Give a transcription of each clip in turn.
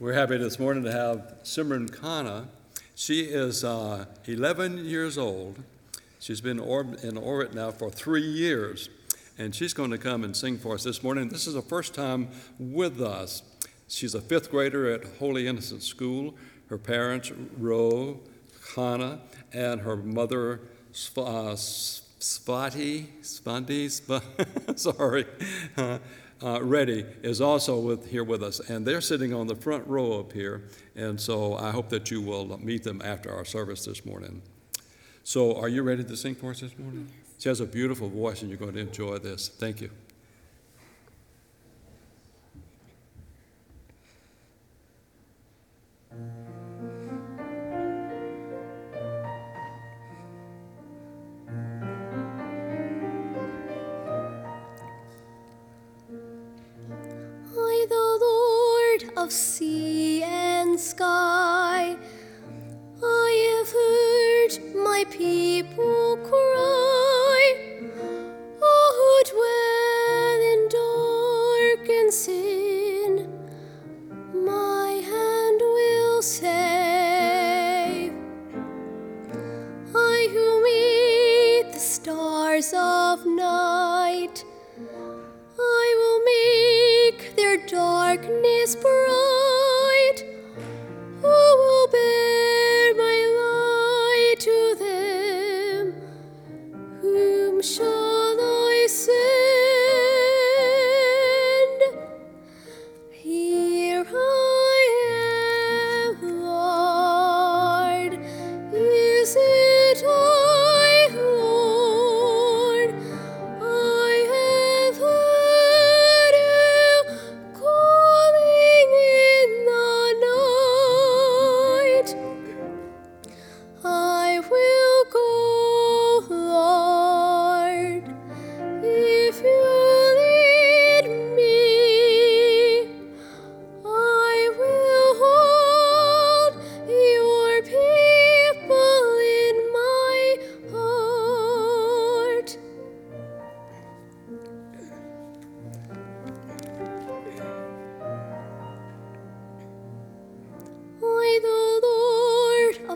We're happy this morning to have Simran Khanna. She is uh, 11 years old. She's been in orbit now for three years, and she's going to come and sing for us this morning. This is her first time with us. She's a fifth grader at Holy Innocent School. Her parents, Ro Khanna, and her mother, uh, Svati, Svati, Sv- sorry, uh, Reddy is also with, here with us, and they're sitting on the front row up here. And so I hope that you will meet them after our service this morning. So, are you ready to sing for us this morning? She has a beautiful voice, and you're going to enjoy this. Thank you.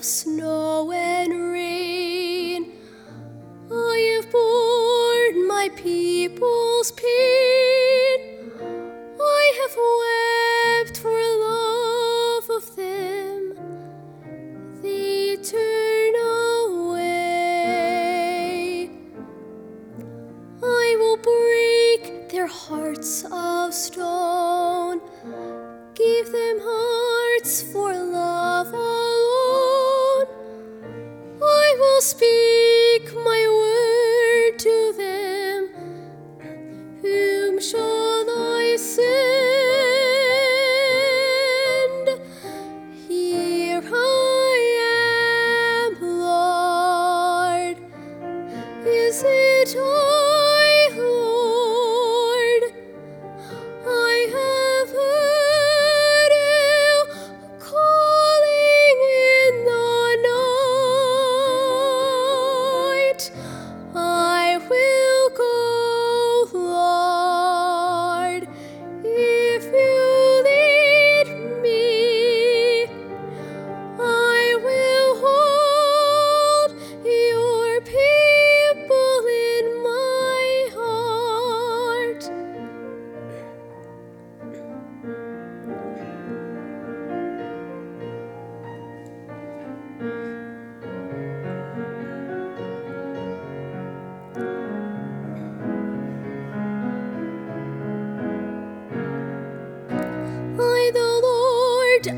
Snow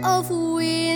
of wind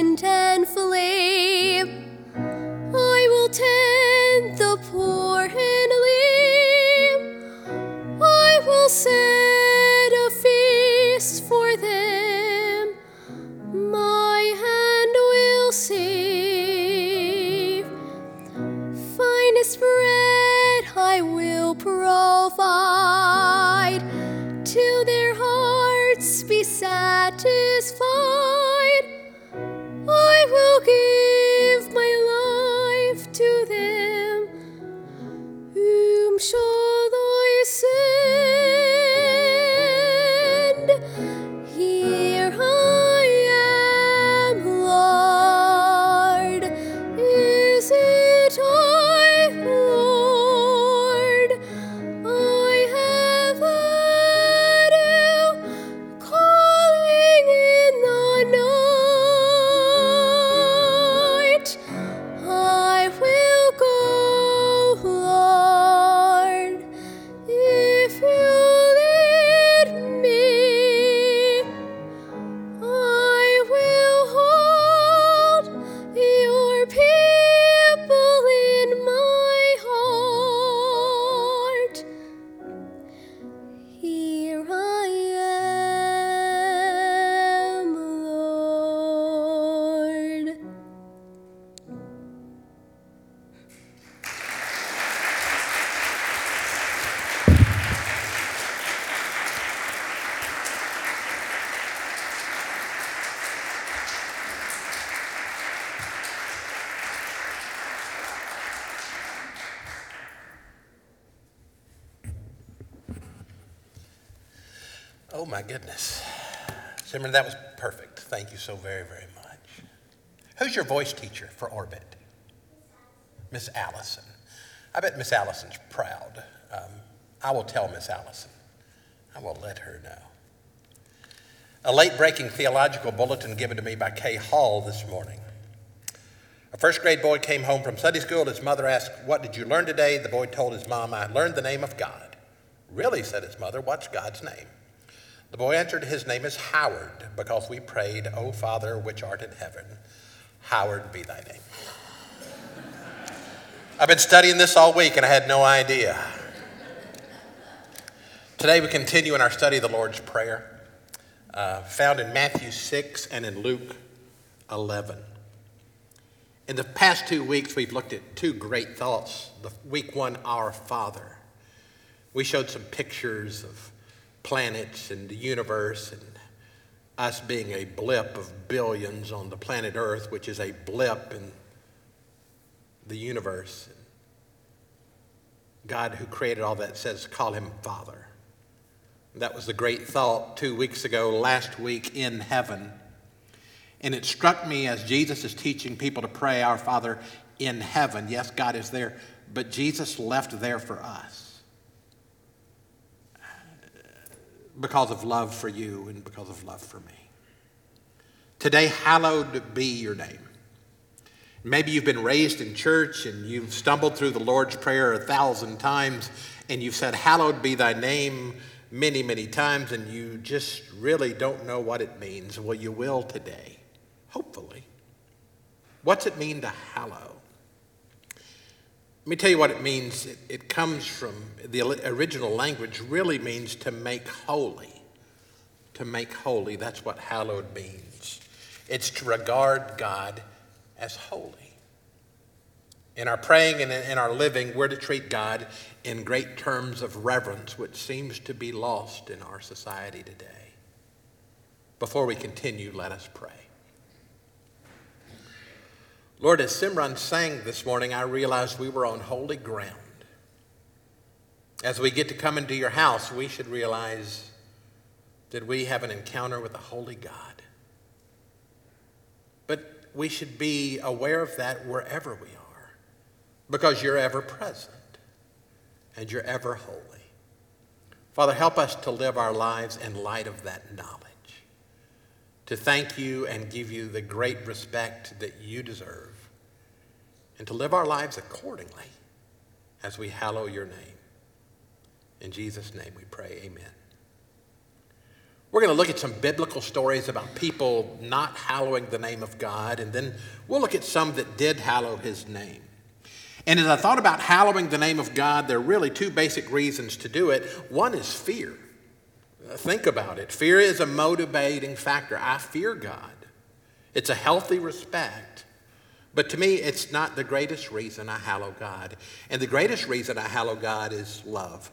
my goodness. Simran, that was perfect. Thank you so very, very much. Who's your voice teacher for Orbit? Miss Allison. I bet Miss Allison's proud. Um, I will tell Miss Allison. I will let her know. A late breaking theological bulletin given to me by Kay Hall this morning. A first grade boy came home from Sunday school. His mother asked, What did you learn today? The boy told his mom, I learned the name of God. Really, said his mother, What's God's name? The boy answered, His name is Howard, because we prayed, O Father, which art in heaven, Howard be thy name. I've been studying this all week and I had no idea. Today we continue in our study of the Lord's Prayer, uh, found in Matthew 6 and in Luke 11. In the past two weeks, we've looked at two great thoughts. The week one, Our Father. We showed some pictures of planets and the universe and us being a blip of billions on the planet Earth, which is a blip in the universe. God, who created all that, says, call him Father. That was the great thought two weeks ago, last week in heaven. And it struck me as Jesus is teaching people to pray, Our Father in heaven. Yes, God is there, but Jesus left there for us because of love for you and because of love for me. Today, hallowed be your name. Maybe you've been raised in church and you've stumbled through the Lord's Prayer a thousand times and you've said, Hallowed be thy name many, many times, and you just really don't know what it means. Well, you will today, hopefully. What's it mean to hallow? Let me tell you what it means. It, it comes from the original language, really means to make holy. To make holy, that's what hallowed means. It's to regard God as holy. In our praying and in our living, we're to treat God in great terms of reverence, which seems to be lost in our society today. Before we continue, let us pray. Lord, as Simran sang this morning, I realized we were on holy ground. As we get to come into your house, we should realize that we have an encounter with a holy God. But we should be aware of that wherever we are because you're ever present and you're ever holy. Father, help us to live our lives in light of that knowledge, to thank you and give you the great respect that you deserve, and to live our lives accordingly as we hallow your name. In Jesus' name we pray, amen. We're going to look at some biblical stories about people not hallowing the name of God, and then we'll look at some that did hallow his name. And as I thought about hallowing the name of God, there are really two basic reasons to do it. One is fear. Think about it. Fear is a motivating factor. I fear God. It's a healthy respect. But to me, it's not the greatest reason I hallow God. And the greatest reason I hallow God is love.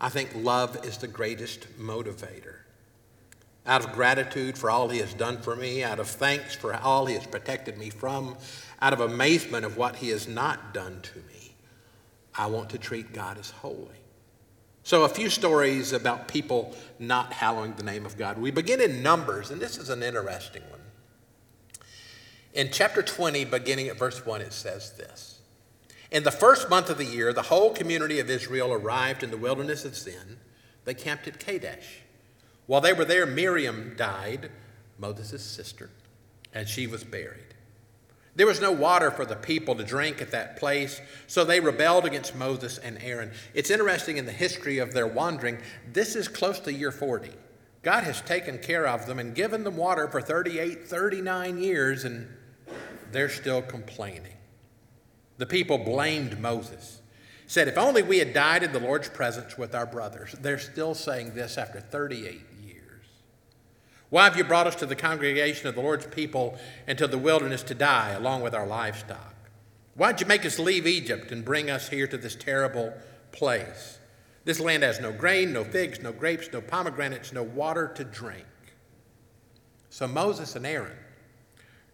I think love is the greatest motivator out of gratitude for all he has done for me, out of thanks for all he has protected me from, out of amazement of what he has not done to me, I want to treat God as holy. So, a few stories about people not hallowing the name of God. We begin in Numbers, and this is an interesting one. In chapter 20, beginning at verse 1, it says this In the first month of the year, the whole community of Israel arrived in the wilderness of Zin. They camped at Kadesh. While they were there, Miriam died, Moses' sister, and she was buried. There was no water for the people to drink at that place, so they rebelled against Moses and Aaron. It's interesting in the history of their wandering, this is close to year 40. God has taken care of them and given them water for 38, 39 years, and they're still complaining. The people blamed Moses said, If only we had died in the Lord's presence with our brothers. They're still saying this after 38 years. why have you brought us to the congregation of the Lord's people into the wilderness to die along with our livestock? Why'd you make us leave Egypt and bring us here to this terrible place? This land has no grain, no figs, no grapes, no pomegranates, no water to drink. So Moses and Aaron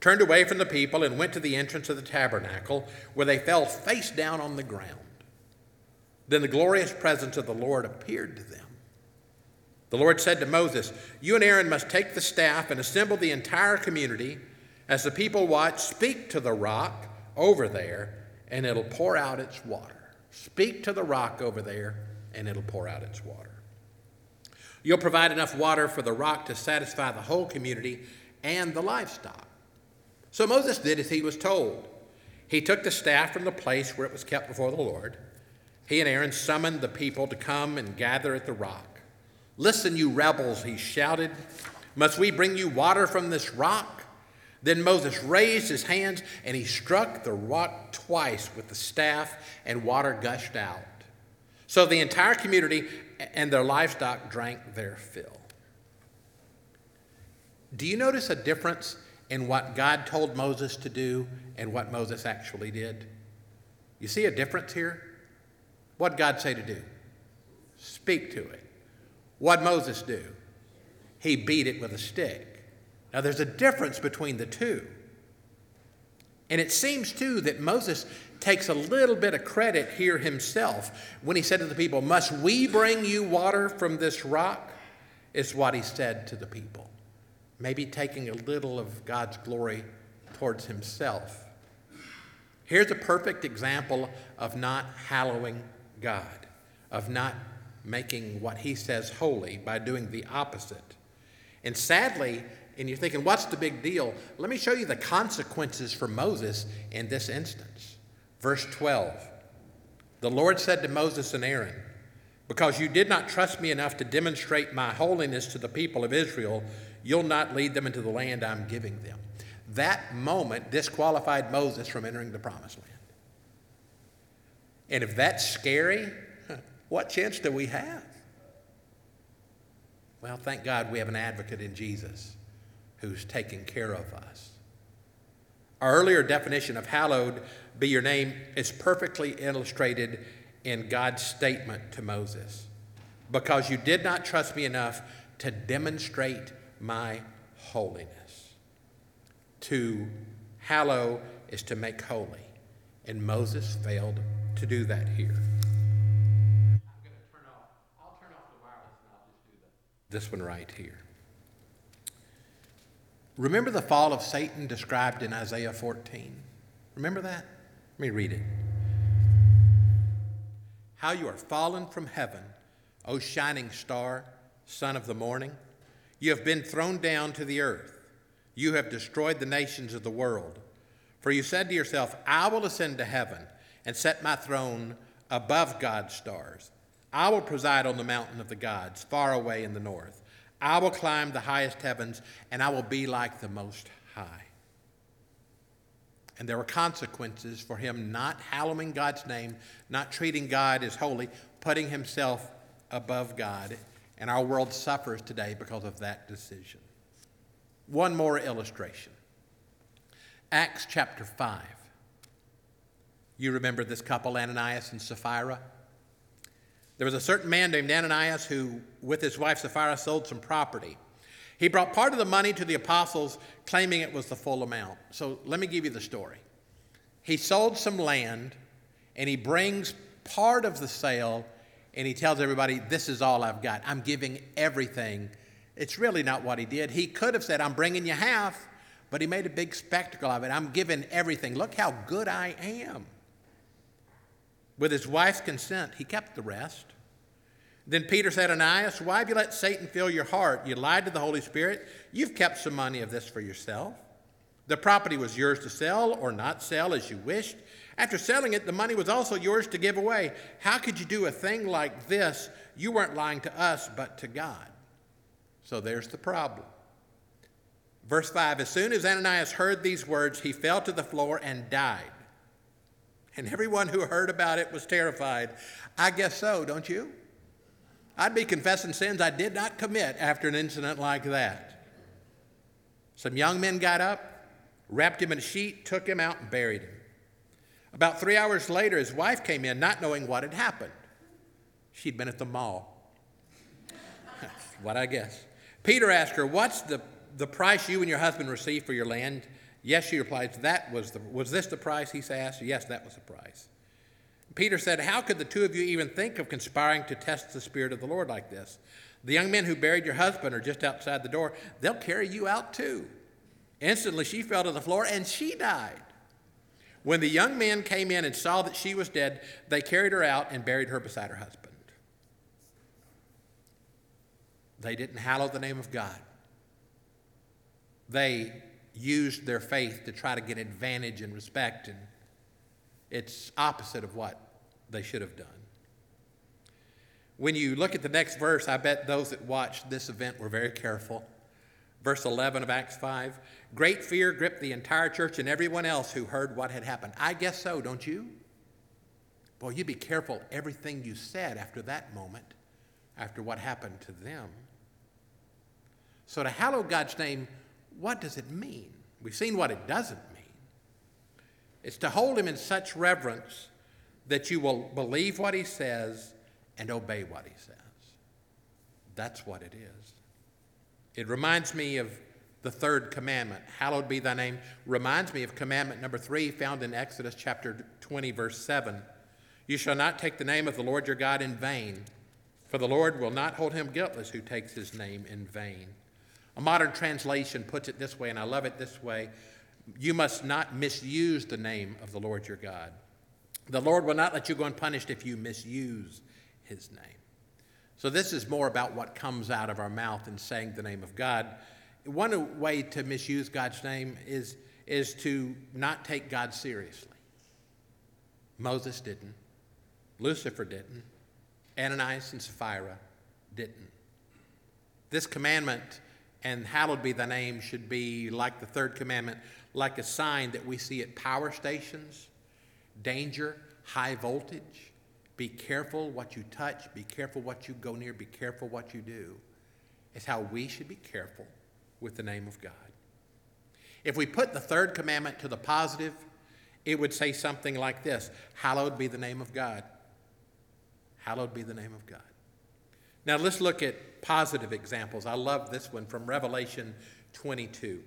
turned away from the people and went to the entrance of the tabernacle, where they fell face down on the ground. Then the glorious presence of the Lord appeared to them. The Lord said to Moses, You and Aaron must take the staff and assemble the entire community. As the people watch, speak to the rock over there, and it'll pour out its water. Speak to the rock over there, and it'll pour out its water. You'll provide enough water for the rock to satisfy the whole community and the livestock. So Moses did as he was told. He took the staff from the place where it was kept before the Lord. He and Aaron summoned the people to come and gather at the rock. Listen, you rebels, he shouted. Must we bring you water from this rock? Then Moses raised his hands and he struck the rock twice with the staff, and water gushed out. So the entire community and their livestock drank their fill. Do you notice a difference in what God told Moses to do and what Moses actually did? You see a difference here? What God say to do? Speak to it. What Moses do? He beat it with a stick. Now there's a difference between the two. And it seems too that Moses takes a little bit of credit here himself when he said to the people, Must we bring you water from this rock? Is what he said to the people. Maybe taking a little of God's glory towards himself. Here's a perfect example of not hallowing God, of not making what he says holy by doing the opposite. And sadly, and you're thinking, what's the big deal? Let me show you the consequences for Moses in this instance. Verse 12 The Lord said to Moses and Aaron, Because you did not trust me enough to demonstrate my holiness to the people of Israel, you'll not lead them into the land I'm giving them. That moment disqualified Moses from entering the promised land. And if that's scary, what chance do we have? Well, thank God we have an advocate in Jesus who's taking care of us. Our earlier definition of hallowed be your name is perfectly illustrated in God's statement to Moses. Because you did not trust me enough to demonstrate my holiness. To hallow is to make holy, and Moses failed to do that here. this one right here. Remember the fall of Satan described in Isaiah 14? Remember that? Let me read it. How you are fallen from heaven, O shining star, son of the morning. You have been thrown down to the earth. You have destroyed the nations of the world. For you said to yourself, I will ascend to heaven and set my throne above God's stars. I will preside on the mountain of the gods, far away in the north. I will climb the highest heavens, and I will be like the Most High. And there were consequences for him not hallowing God's name, not treating God as holy, putting himself above God. And our world suffers today because of that decision. One more illustration Acts chapter 5. You remember this couple, Ananias and Sapphira? There was a certain man named Ananias who, with his wife Sapphira, sold some property. He brought part of the money to the apostles, claiming it was the full amount. So let me give you the story. He sold some land, and he brings part of the sale, and he tells everybody, This is all I've got. I'm giving everything. It's really not what he did. He could have said, I'm bringing you half, but he made a big spectacle of it. I'm giving everything. Look how good I am. With his wife's consent, he kept the rest. Then Peter said, Ananias, why have you let Satan fill your heart? You lied to the Holy Spirit. You've kept some money of this for yourself. The property was yours to sell or not sell as you wished. After selling it, the money was also yours to give away. How could you do a thing like this? You weren't lying to us, but to God. So there's the problem. Verse 5 As soon as Ananias heard these words, he fell to the floor and died. And everyone who heard about it was terrified. I guess so, don't you? I'd be confessing sins I did not commit after an incident like that. Some young men got up, wrapped him in a sheet, took him out, and buried him. About three hours later, his wife came in, not knowing what had happened. She'd been at the mall. what I guess. Peter asked her, What's the, the price you and your husband received for your land? Yes, she replied, That was the was this the price? He asked. Yes, that was the price. Peter said, How could the two of you even think of conspiring to test the Spirit of the Lord like this? The young men who buried your husband are just outside the door. They'll carry you out too. Instantly, she fell to the floor and she died. When the young men came in and saw that she was dead, they carried her out and buried her beside her husband. They didn't hallow the name of God. They used their faith to try to get advantage and respect, and it's opposite of what they should have done. When you look at the next verse, I bet those that watched this event were very careful. Verse 11 of Acts 5 Great fear gripped the entire church and everyone else who heard what had happened. I guess so, don't you? Boy, you be careful everything you said after that moment, after what happened to them. So, to hallow God's name, what does it mean? We've seen what it doesn't mean. It's to hold Him in such reverence that you will believe what He says and obey what He says. That's what it is. It reminds me of the third commandment, hallowed be thy name, reminds me of commandment number three found in Exodus chapter 20, verse 7. You shall not take the name of the Lord your God in vain, for the Lord will not hold him guiltless who takes his name in vain. A modern translation puts it this way, and I love it this way You must not misuse the name of the Lord your God. The Lord will not let you go unpunished if you misuse his name. So, this is more about what comes out of our mouth in saying the name of God one way to misuse God's name is, is to not take God seriously. Moses didn't, Lucifer didn't, Ananias and Sapphira didn't. This commandment, and hallowed be thy name, should be like the third commandment, like a sign that we see at power stations, danger, high voltage. Be careful what you touch, be careful what you go near, be careful what you do. It's how we should be careful with the name of God. If we put the third commandment to the positive, it would say something like this Hallowed be the name of God. Hallowed be the name of God. Now let's look at positive examples. I love this one from Revelation 22.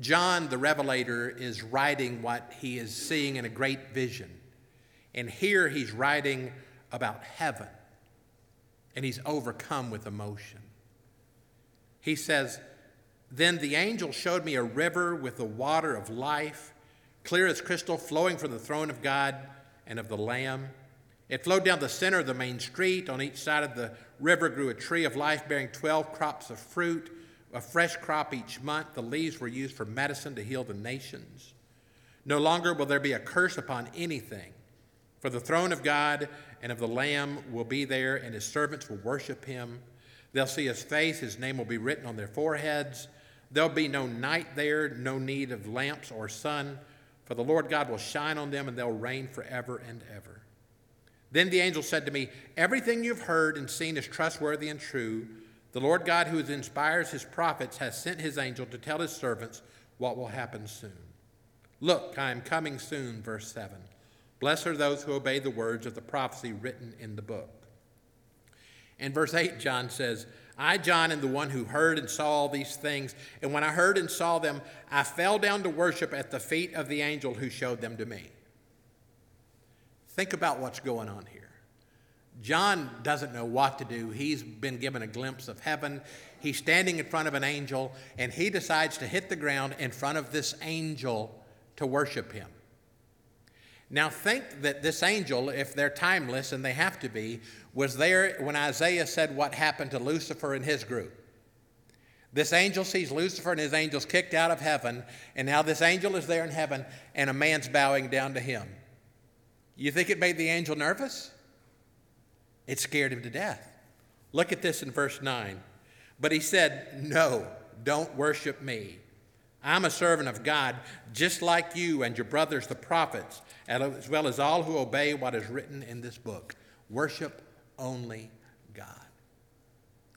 John the Revelator is writing what he is seeing in a great vision. And here he's writing about heaven. And he's overcome with emotion. He says, Then the angel showed me a river with the water of life, clear as crystal, flowing from the throne of God and of the Lamb. It flowed down the center of the main street. On each side of the river grew a tree of life bearing 12 crops of fruit, a fresh crop each month. The leaves were used for medicine to heal the nations. No longer will there be a curse upon anything, for the throne of God and of the Lamb will be there, and his servants will worship him. They'll see his face, his name will be written on their foreheads. There'll be no night there, no need of lamps or sun, for the Lord God will shine on them and they'll reign forever and ever. Then the angel said to me, Everything you've heard and seen is trustworthy and true. The Lord God, who inspires his prophets, has sent his angel to tell his servants what will happen soon. Look, I am coming soon, verse 7. Blessed are those who obey the words of the prophecy written in the book. In verse 8, John says, I, John, am the one who heard and saw all these things. And when I heard and saw them, I fell down to worship at the feet of the angel who showed them to me. Think about what's going on here. John doesn't know what to do. He's been given a glimpse of heaven. He's standing in front of an angel, and he decides to hit the ground in front of this angel to worship him. Now, think that this angel, if they're timeless, and they have to be, was there when Isaiah said what happened to Lucifer and his group. This angel sees Lucifer and his angels kicked out of heaven, and now this angel is there in heaven, and a man's bowing down to him. You think it made the angel nervous? It scared him to death. Look at this in verse 9. But he said, No, don't worship me. I'm a servant of God, just like you and your brothers, the prophets, as well as all who obey what is written in this book. Worship only God.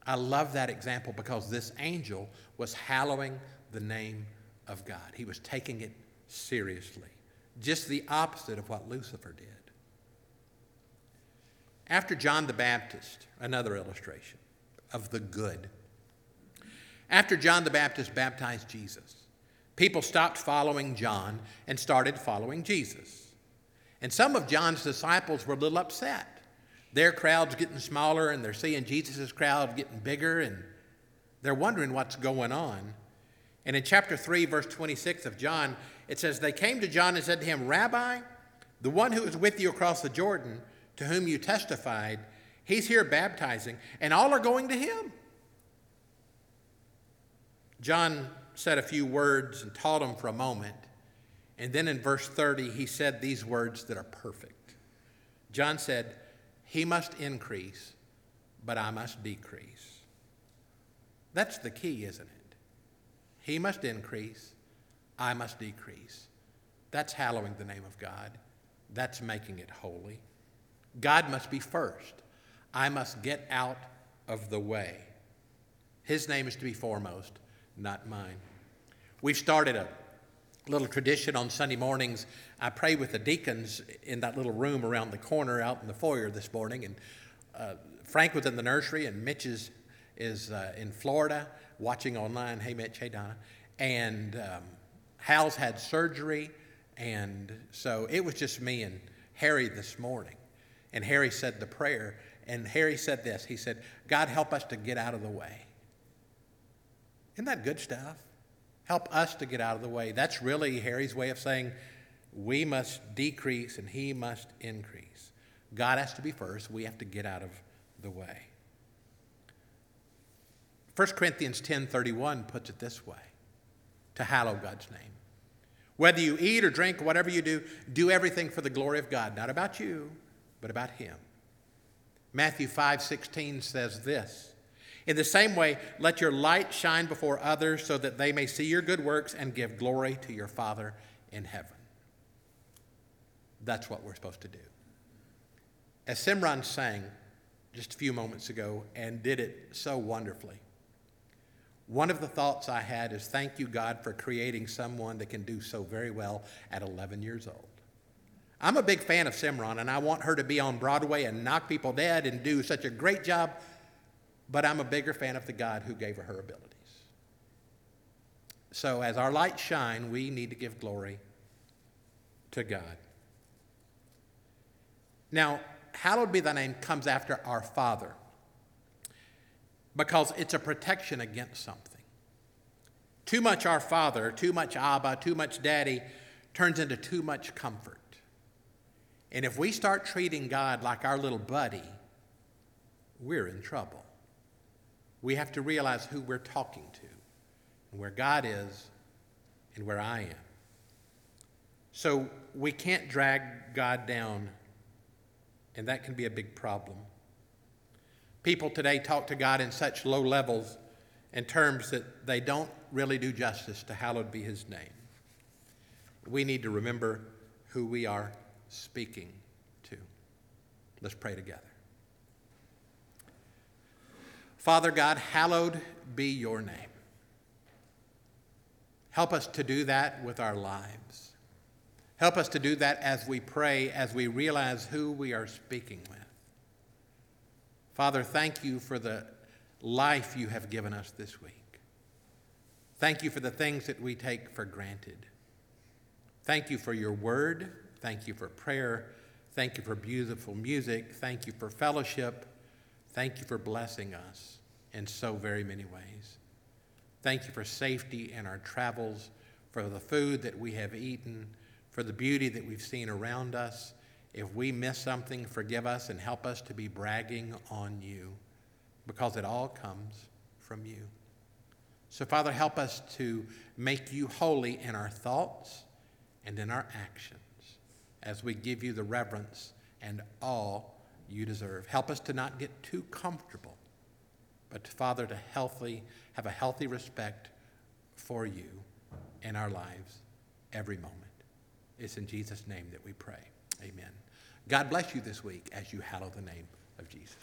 I love that example because this angel was hallowing the name of God. He was taking it seriously, just the opposite of what Lucifer did. After John the Baptist, another illustration of the good. After John the Baptist baptized Jesus, people stopped following John and started following Jesus. And some of John's disciples were a little upset Their crowd's getting smaller, and they're seeing Jesus' crowd getting bigger, and they're wondering what's going on. And in chapter 3, verse 26 of John, it says, They came to John and said to him, Rabbi, the one who was with you across the Jordan, to whom you testified, he's here baptizing, and all are going to him. John said a few words and taught them for a moment. And then in verse 30, he said these words that are perfect. John said, He must increase, but I must decrease. That's the key, isn't it? He must increase, I must decrease. That's hallowing the name of God. That's making it holy. God must be first. I must get out of the way. His name is to be foremost, not mine. We've started a little tradition on Sunday mornings. I pray with the deacons in that little room around the corner out in the foyer this morning. And uh, Frank was in the nursery, and Mitch is, is uh, in Florida watching online. Hey, Mitch. Hey, Donna. And um, Hal's had surgery. And so it was just me and Harry this morning. And Harry said the prayer. And Harry said this He said, God, help us to get out of the way. Isn't that good stuff? Help us to get out of the way. That's really Harry's way of saying we must decrease and he must increase. God has to be first. We have to get out of the way. 1 Corinthians 10:31 puts it this way: to hallow God's name. Whether you eat or drink, whatever you do, do everything for the glory of God, not about you, but about him. Matthew 5:16 says this: In the same way, let your light shine before others so that they may see your good works and give glory to your Father in heaven. That's what we're supposed to do. As Simran sang just a few moments ago and did it so wonderfully, one of the thoughts I had is thank you, God, for creating someone that can do so very well at 11 years old. I'm a big fan of Simran, and I want her to be on Broadway and knock people dead and do such a great job, but I'm a bigger fan of the God who gave her her abilities. So, as our lights shine, we need to give glory to God. Now, hallowed be thy name comes after our Father because it's a protection against something. Too much our Father, too much Abba, too much Daddy turns into too much comfort. And if we start treating God like our little buddy, we're in trouble. We have to realize who we're talking to, and where God is, and where I am. So we can't drag God down, and that can be a big problem. People today talk to God in such low levels in terms that they don't really do justice to hallowed be his name. We need to remember who we are speaking to. Let's pray together. Father God, hallowed be your name. Help us to do that with our lives. Help us to do that as we pray, as we realize who we are speaking with. Father, thank you for the life you have given us this week. Thank you for the things that we take for granted. Thank you for your word. Thank you for prayer. Thank you for beautiful music. Thank you for fellowship. Thank you for blessing us in so very many ways. Thank you for safety in our travels, for the food that we have eaten, for the beauty that we've seen around us. If we miss something, forgive us and help us to be bragging on you because it all comes from you. So, Father, help us to make you holy in our thoughts and in our actions as we give you the reverence and awe you deserve. Help us to not get too comfortable, but Father, to healthy, have a healthy respect for you in our lives every moment. It's in Jesus' name that we pray. Amen. God bless you this week as you hallow the name of Jesus.